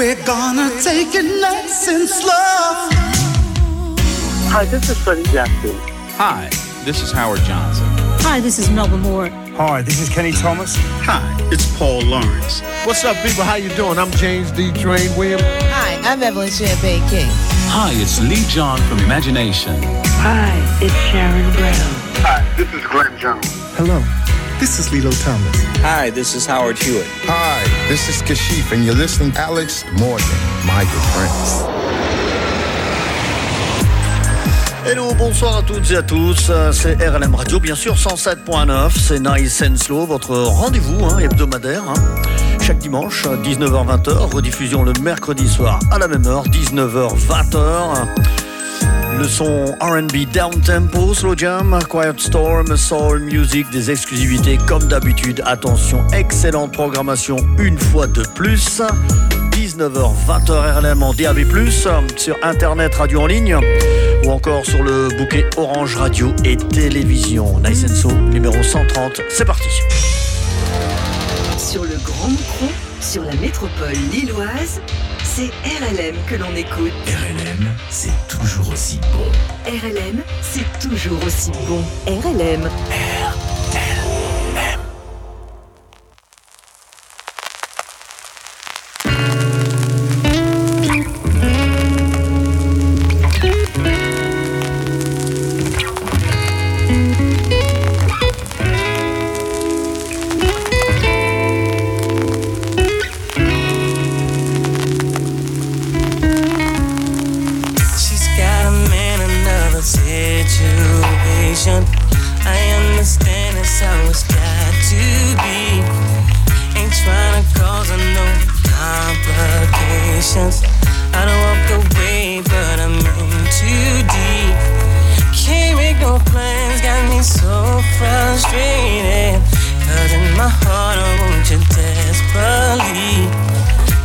We're gonna take it nice and slow. Hi, this is Freddie Jackson. Hi, this is Howard Johnson. Hi, this is Melba Moore. Hi, this is Kenny Thomas. Hi, it's Paul Lawrence. What's up, people? How you doing? I'm James D. Train Williams. Hi, I'm Evelyn Champagne King. Hi, it's Lee John from Imagination. Hi, it's Sharon Brown. Hi, this is Glenn Jones. Hello, this is Lilo Thomas. Hi, this is Howard Hewitt. Hi, this is Kashif, and you're listening to Alex Morgan, Michael Prince. Hello, bonsoir à toutes et à tous. C'est RLM Radio, bien sûr, 107.9. C'est Nice and Slow, votre rendez-vous hein, hebdomadaire. Hein. Chaque dimanche, 19h-20h. Rediffusion le mercredi soir à la même heure, 19h-20h. Le son RB down tempo, slow jam, quiet storm, soul music, des exclusivités comme d'habitude. Attention, excellente programmation une fois de plus. 19h, 20h RLM en DAB+, sur Internet, radio en ligne, ou encore sur le bouquet Orange Radio et Télévision. Nice and Soul, numéro 130, c'est parti Sur le Grand Micron, sur la métropole lilloise, c'est RLM que l'on écoute. RLM, c'est toujours aussi bon. RLM, c'est toujours aussi bon. RLM. RLM. I understand it's how it's got to be. Ain't trying to cause no complications. I don't walk away, but I'm in too deep. Can't make no plans, got me so frustrated. Cause in my heart, I want you desperately.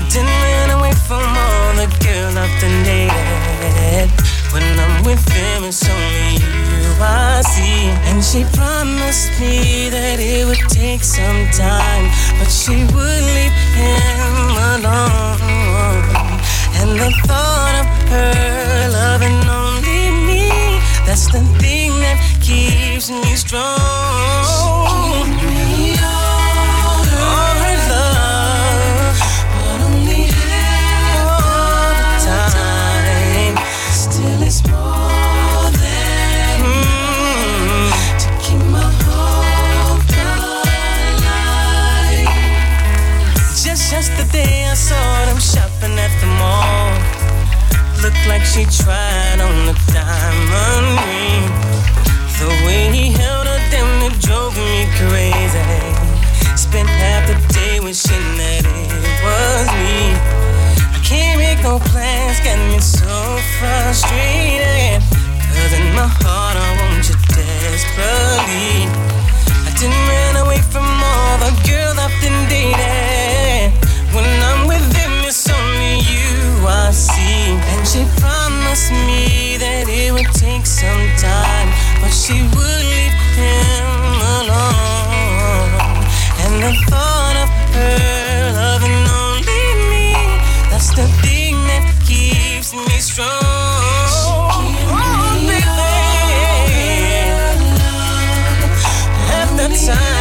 Didn't run away from all the girls I've been. When I'm with them, it's only And she promised me that it would take some time, but she would leave him alone. And the thought of her loving only me, that's the thing that keeps me strong. Looked like she tried on the diamond ring. The way he held her down, it drove me crazy. Spent half the day wishing that it was me. I can't make no plans, got me so frustrated. Cause in my heart, I want you desperately. I didn't run away from all the girls promised me that it would take some time, but she would leave him alone. And the thought of her loving only me, that's the thing that keeps me strong. Oh, baby. At the time,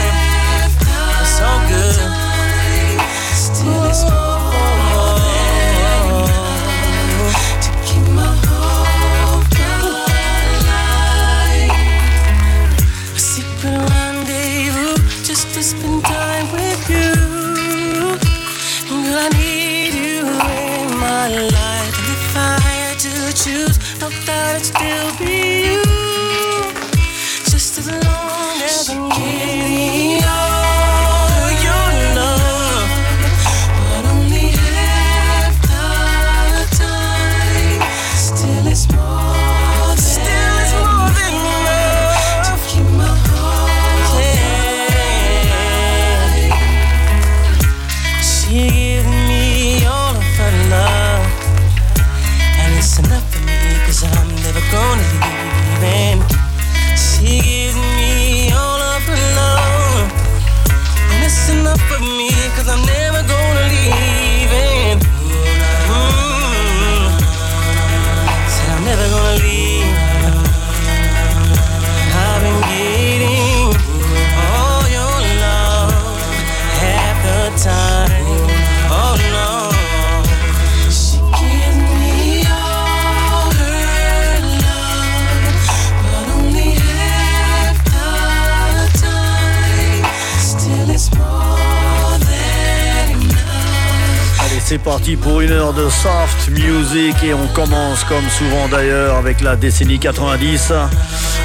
pour une heure de soft music et on commence comme souvent d'ailleurs avec la décennie 90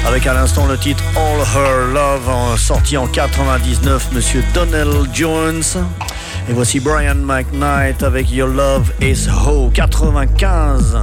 avec à l'instant le titre All Her Love sorti en 99 Monsieur Donnell Jones. Et voici Brian McKnight avec Your Love Is Ho 95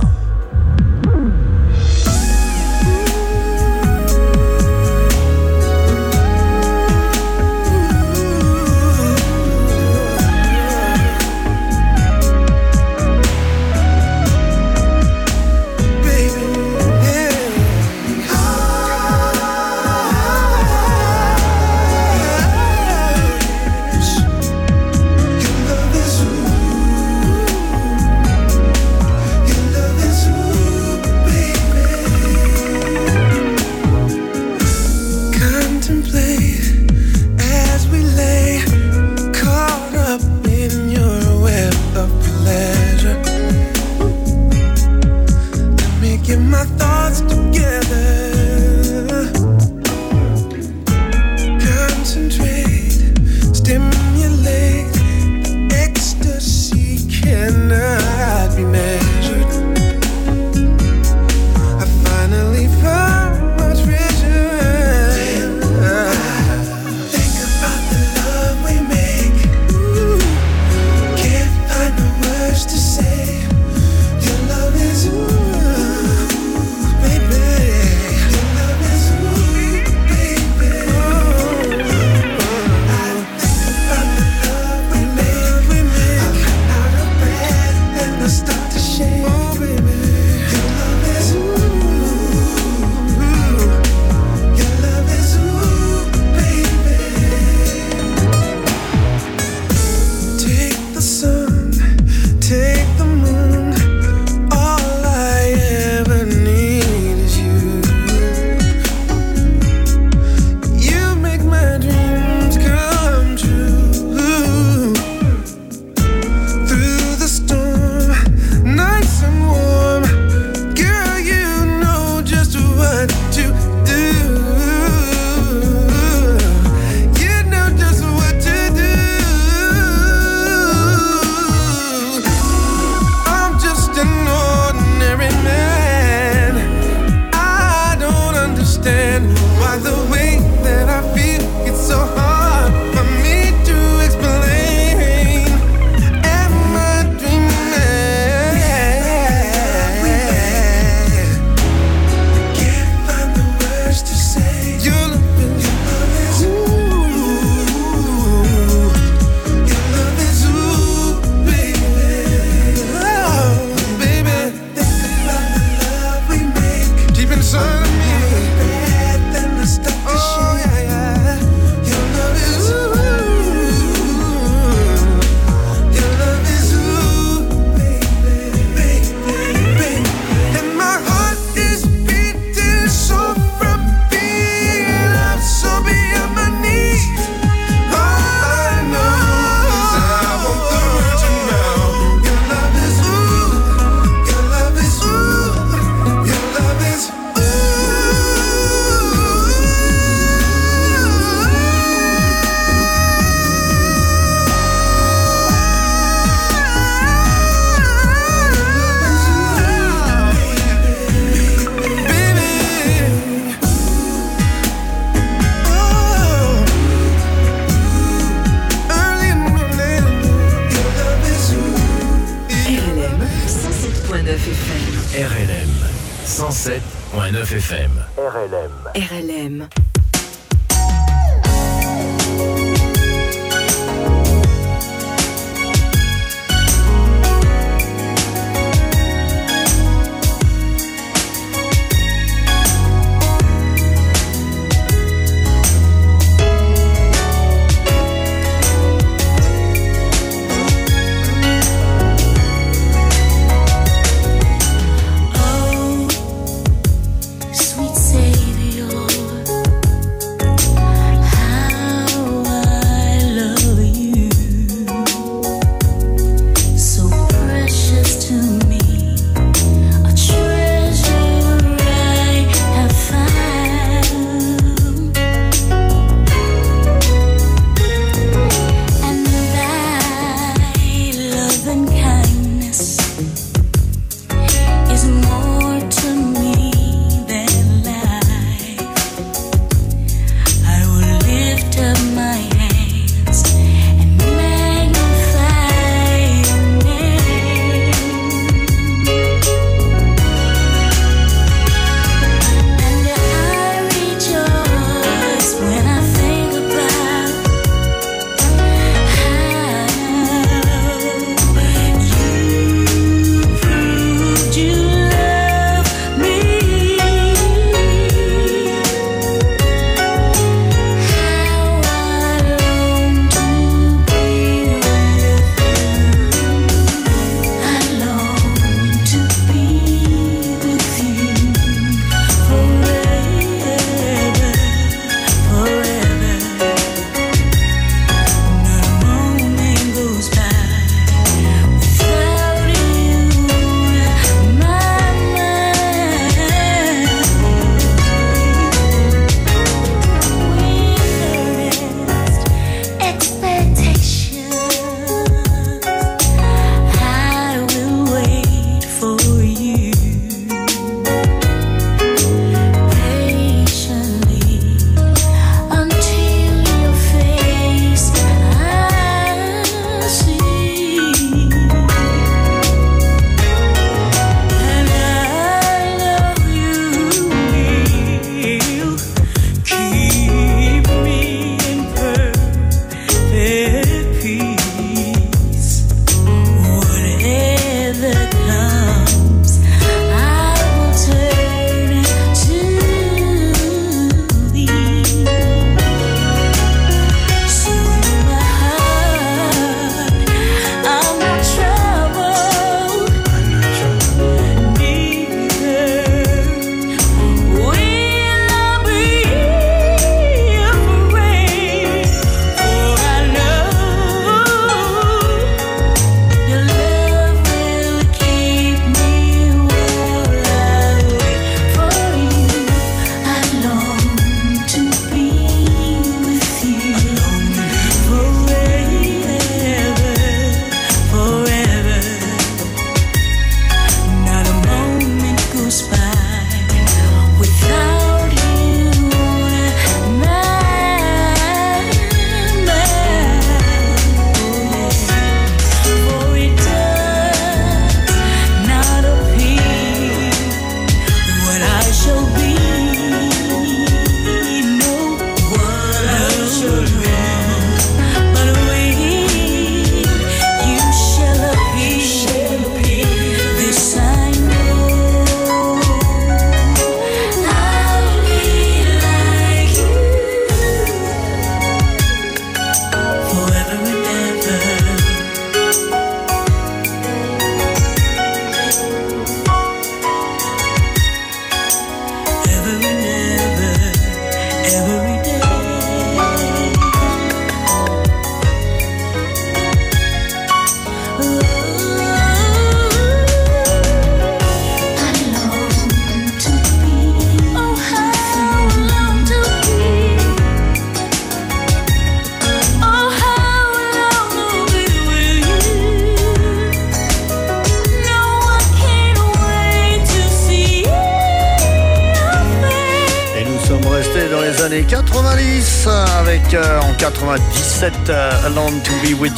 RLM. RLM.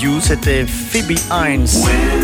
You, c'était Phoebe Hines.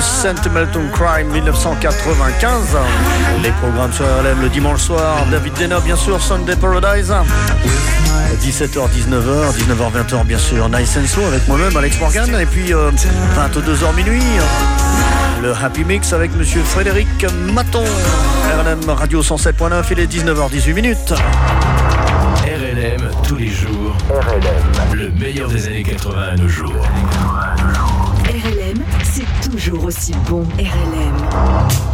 Sentimental Crime 1995. Les programmes sur RLM le dimanche soir. David Dena, bien sûr, Sunday Paradise. 17h, 19h, 19h, 20h, bien sûr. Nice and Slow avec moi-même, Alex Morgan. Et puis 22h euh, minuit. Le Happy Mix avec monsieur Frédéric Maton. RLM Radio 107.9, il est 19h18 minutes. RLM tous les jours. RLM. Le meilleur des années 80 à nos jours. Toujours aussi bon. RLM.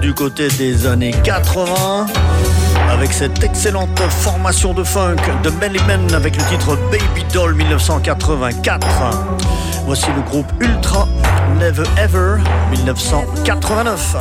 du côté des années 80 avec cette excellente formation de funk de Melly Men avec le titre Baby Doll 1984. Voici le groupe Ultra Never Ever 1989.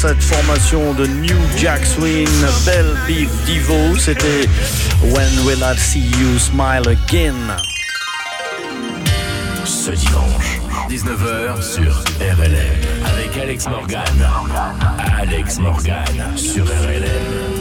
cette formation de New Jack Swing, Belle Beef Divo. C'était When Will I See You Smile Again. Ce dimanche, 19h sur RLM, avec Alex Morgan. Alex Morgan sur RLM.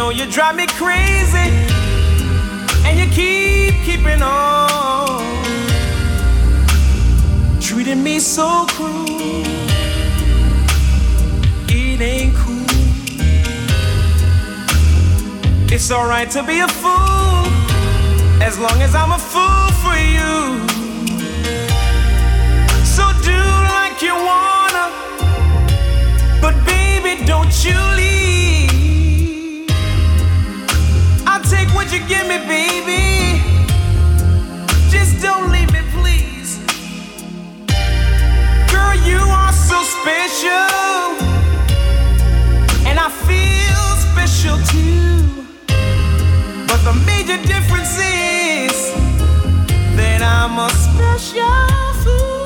Know you drive me crazy, and you keep keeping on, treating me so cruel. It ain't cool. It's alright to be a fool, as long as I'm a fool for you. So do like you wanna, but baby, don't you leave. You give me, baby. Just don't leave me, please. Girl, you are so special, and I feel special too. But the major difference is that I'm a special fool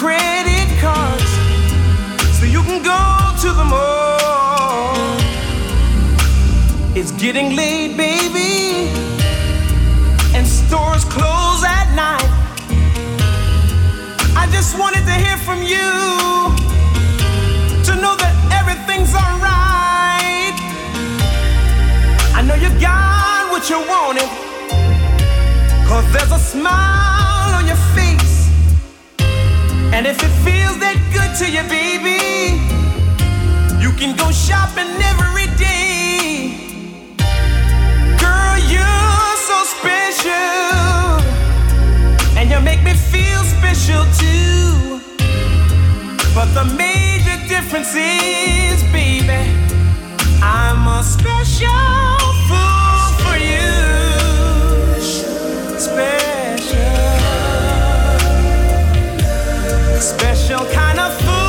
credit cards so you can go to the mall. It's getting late, baby, and stores close at night. I just wanted to hear from you to know that everything's alright. I know you got what you wanted, cause there's a smile on your face. And if it feels that good to you, baby, you can go shopping every day. Girl, you're so special. And you make me feel special too. But the major difference is, baby, I'm a special fool for you. Special kind of fool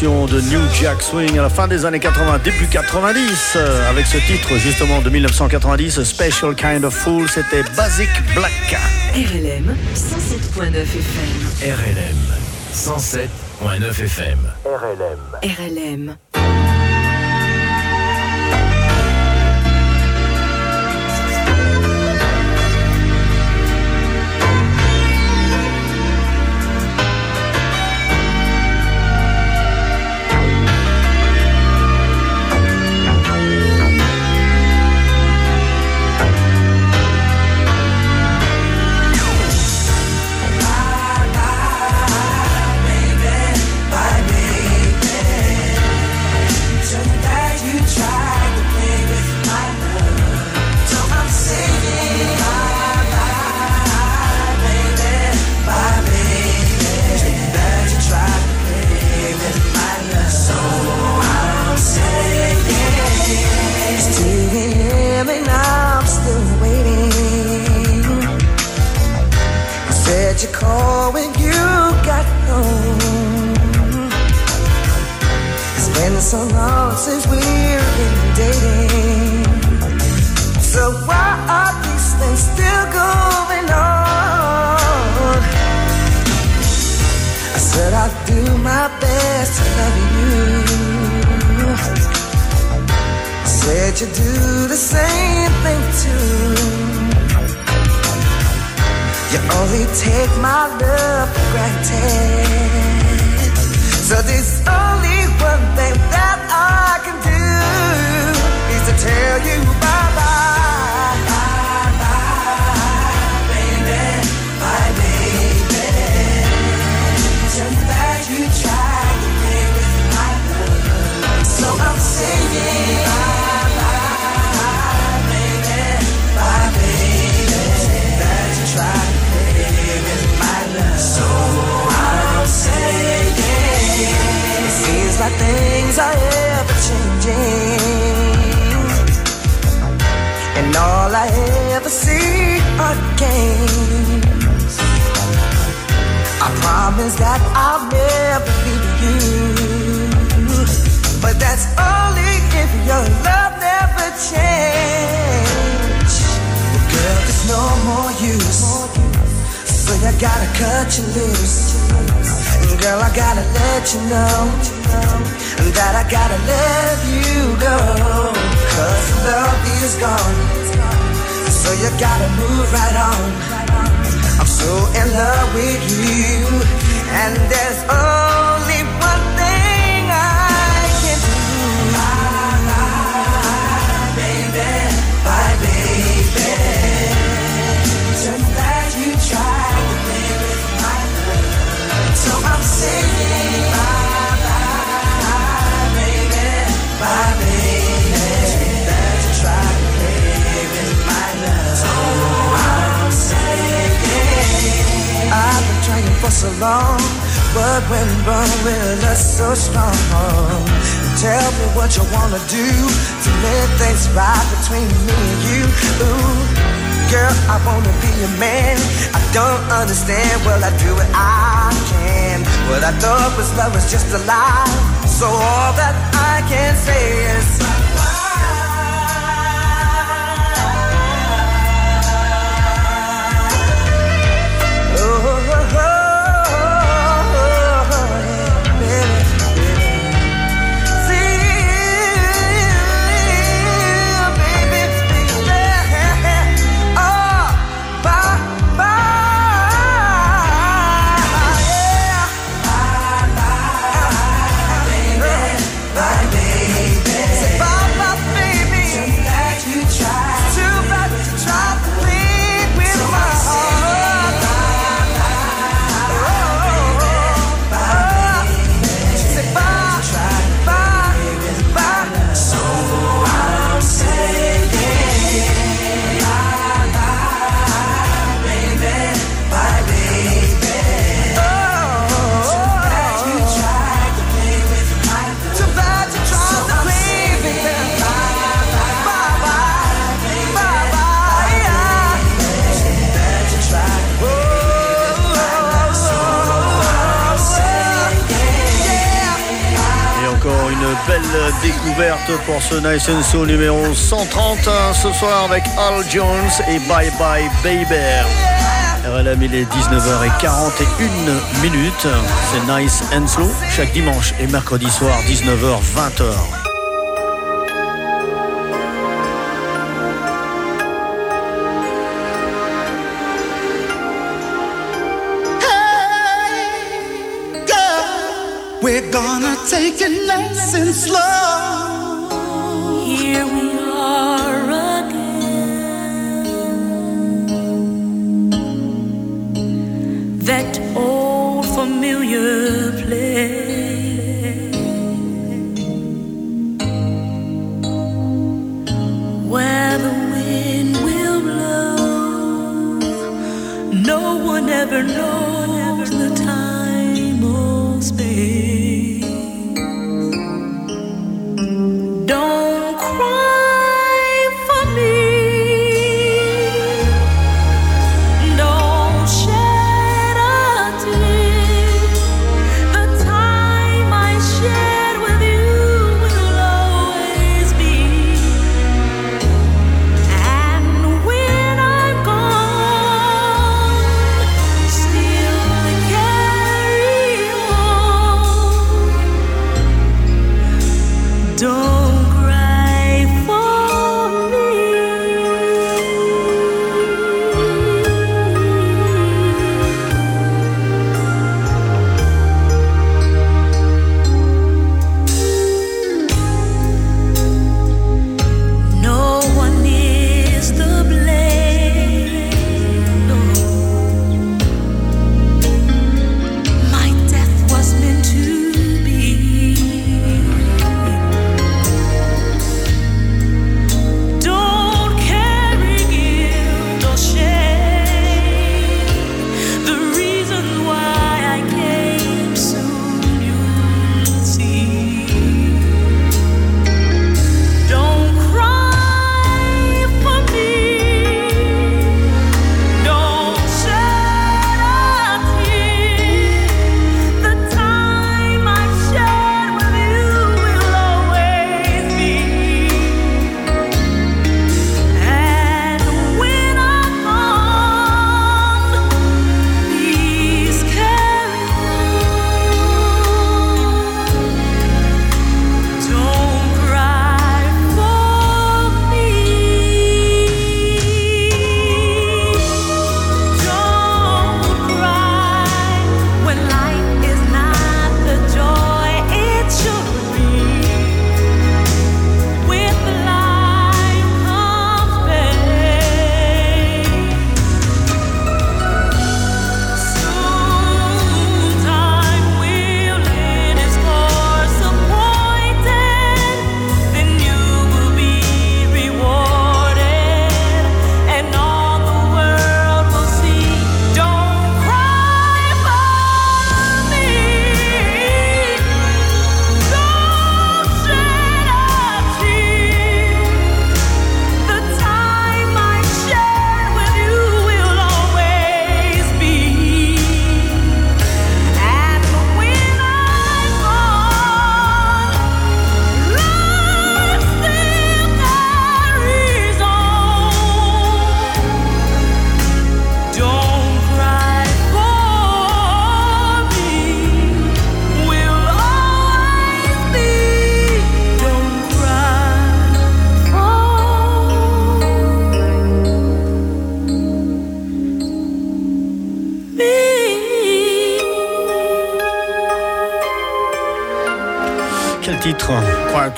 de New Jack Swing à la fin des années 80, début 90, euh, avec ce titre justement de 1990, Special Kind of Fool, c'était Basic Black. RLM 107.9 FM. RLM 107.9 FM. RLM. Still so long since we've been dating. So why are these things still going on? I said I'd do my best to love you. Said you'd do the same thing too. You only take my love for granted. So there's only one thing that I can do is to tell you bye bye. Things are ever changing. And all I ever see are games. I promise that I'll never leave you. But that's only if your love never change. Girl, there's no more use. So you gotta cut you loose. Girl, I gotta let you know that I gotta let you go. Cause love is gone. So you gotta move right on. I'm so in love with you. And there's only so long. What went wrong with us so strong? Tell me what you wanna do to make things right between me and you. Ooh, girl, I wanna be a man. I don't understand. Well, I do what I can. What I thought was love was just a lie. So all that I can say is. belle découverte pour ce Nice and so numéro 131 hein, ce soir avec Al Jones et Bye Bye Baby. RLM, il est 19h41 minutes. C'est Nice and Slow chaque dimanche et mercredi soir 19h20. dancing slow.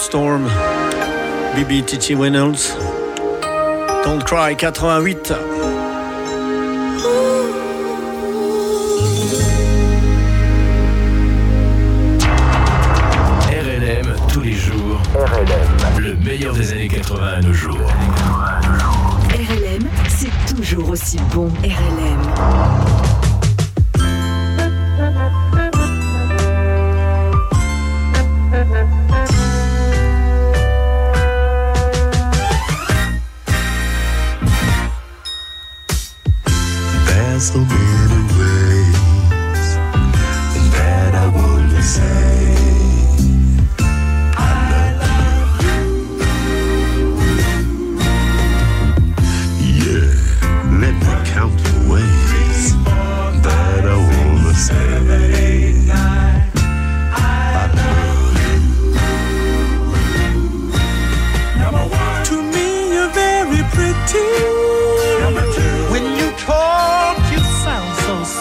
Storm, Bibi Titi Winnels, Don't Cry 88. RLM tous les jours. Le meilleur des années 80 à nos jours. RLM, c'est toujours aussi bon. RLM.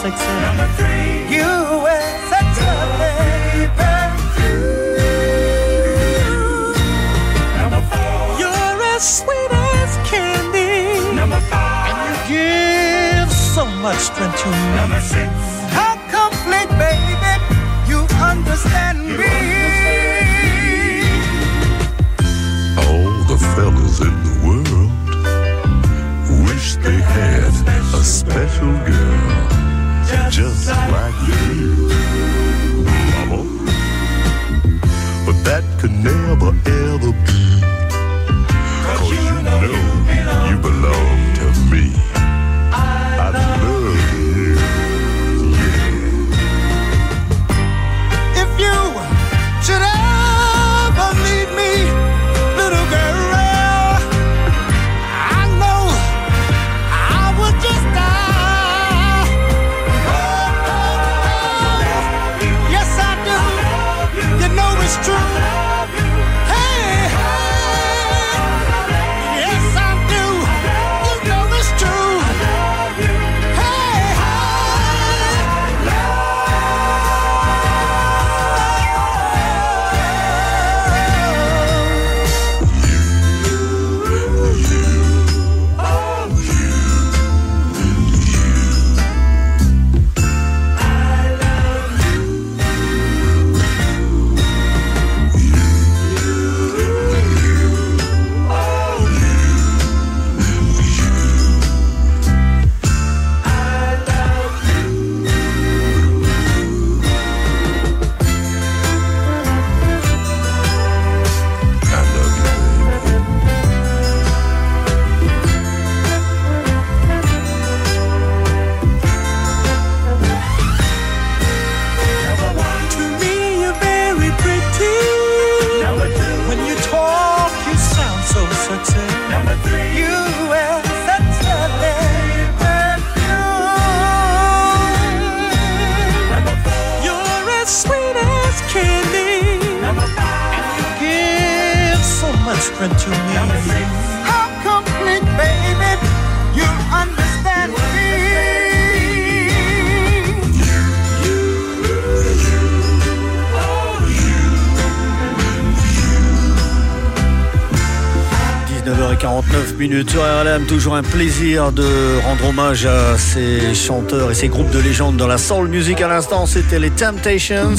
sexy. Number three. You were sexy, baby. You're as sweet as candy. Number five. And you give so much strength to me. Number six. toujours un plaisir de rendre hommage à ces chanteurs et ces groupes de légende dans la soul music. À l'instant, c'était les Temptations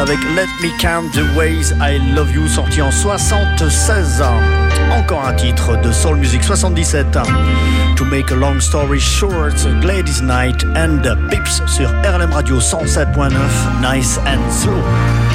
avec Let Me Count the Ways I Love You, sorti en 76. Encore un titre de soul music 77. To Make a Long Story Short, Gladys Knight and the Pips sur RLM Radio 107.9, Nice and Slow.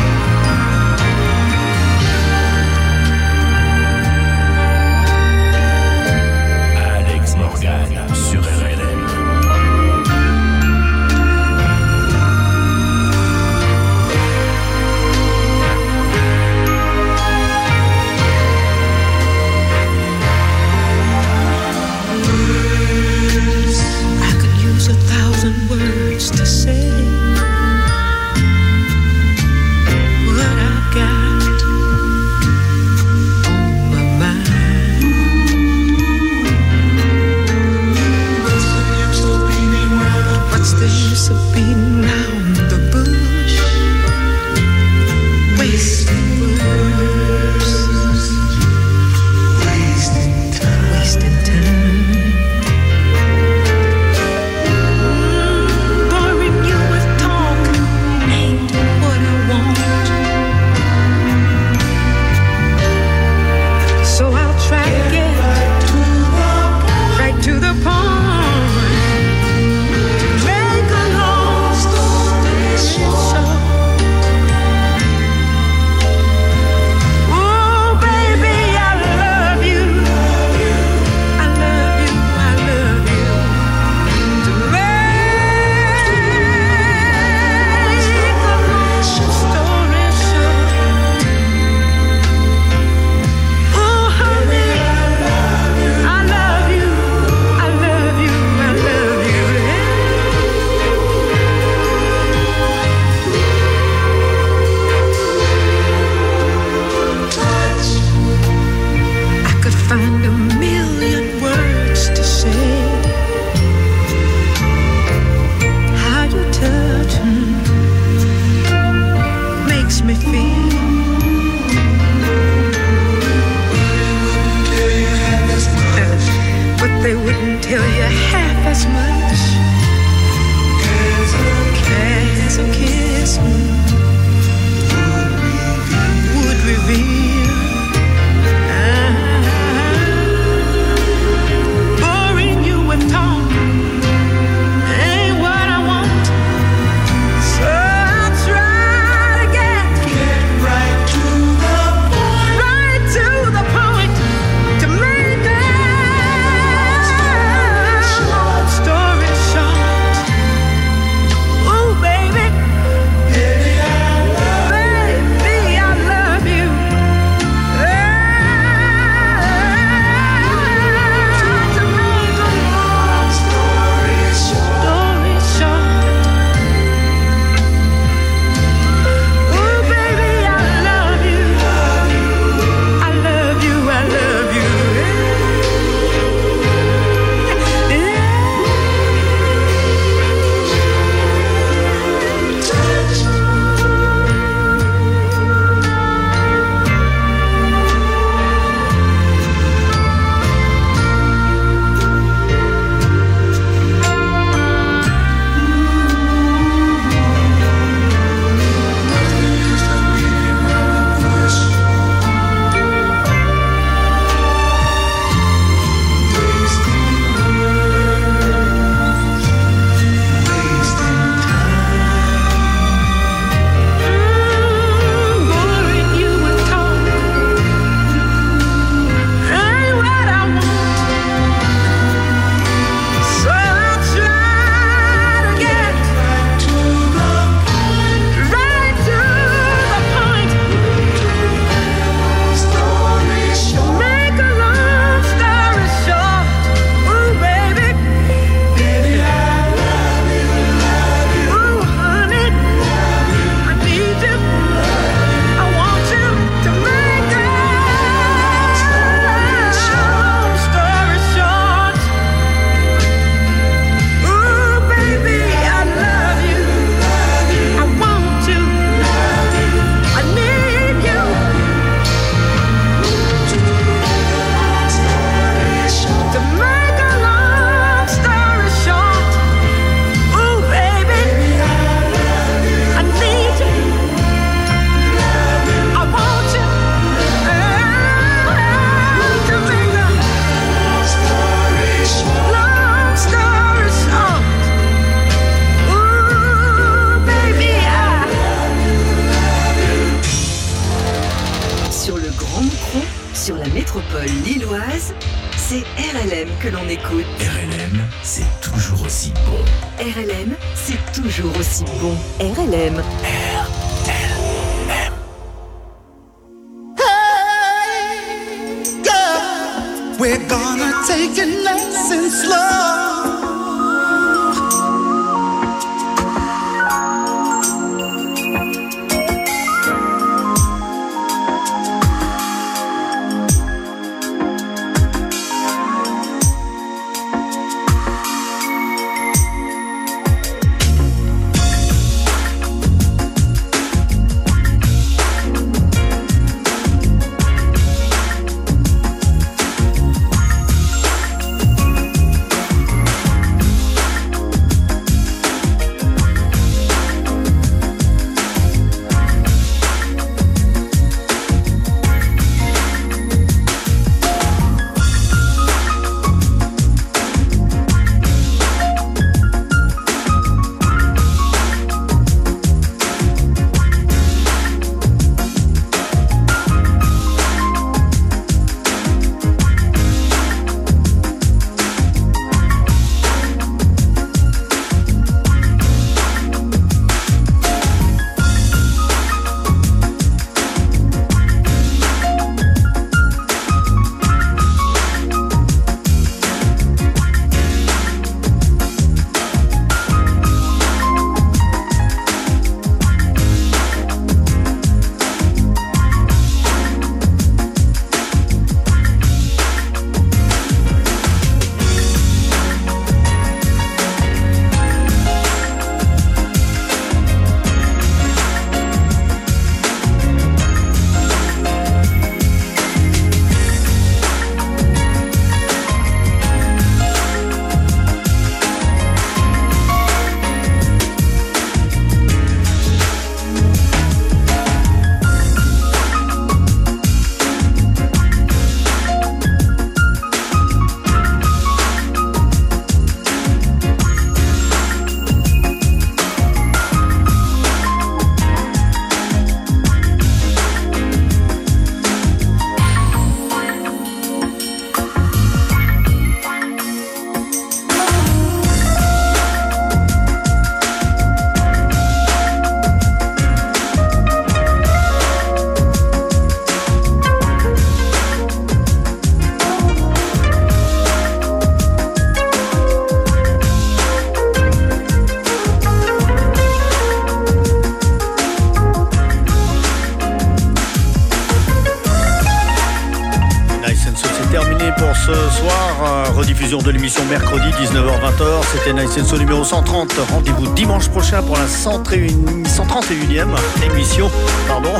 Ce soir. Euh, rediffusion de l'émission mercredi 19h-20h. C'était Nice and numéro 130. Rendez-vous dimanche prochain pour la 131 131e émission. Pardon.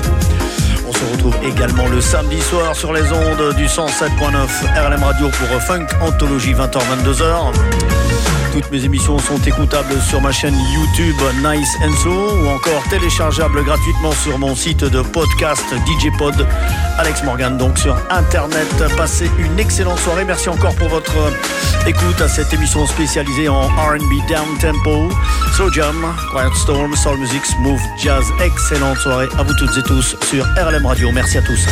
On se retrouve également le samedi soir sur les ondes du 107.9 RLM Radio pour Funk Anthologie 20h-22h. Toutes mes émissions sont écoutables sur ma chaîne YouTube Nice and Slow ou encore téléchargeables gratuitement sur mon site de podcast DJ Pod Alex Morgan donc sur internet. Passez une excellente soirée. Merci encore pour votre écoute à cette émission spécialisée en R&B down tempo, slow jam, quiet storm, soul music, smooth jazz. Excellente soirée à vous toutes et tous sur RLM Radio. Merci à tous.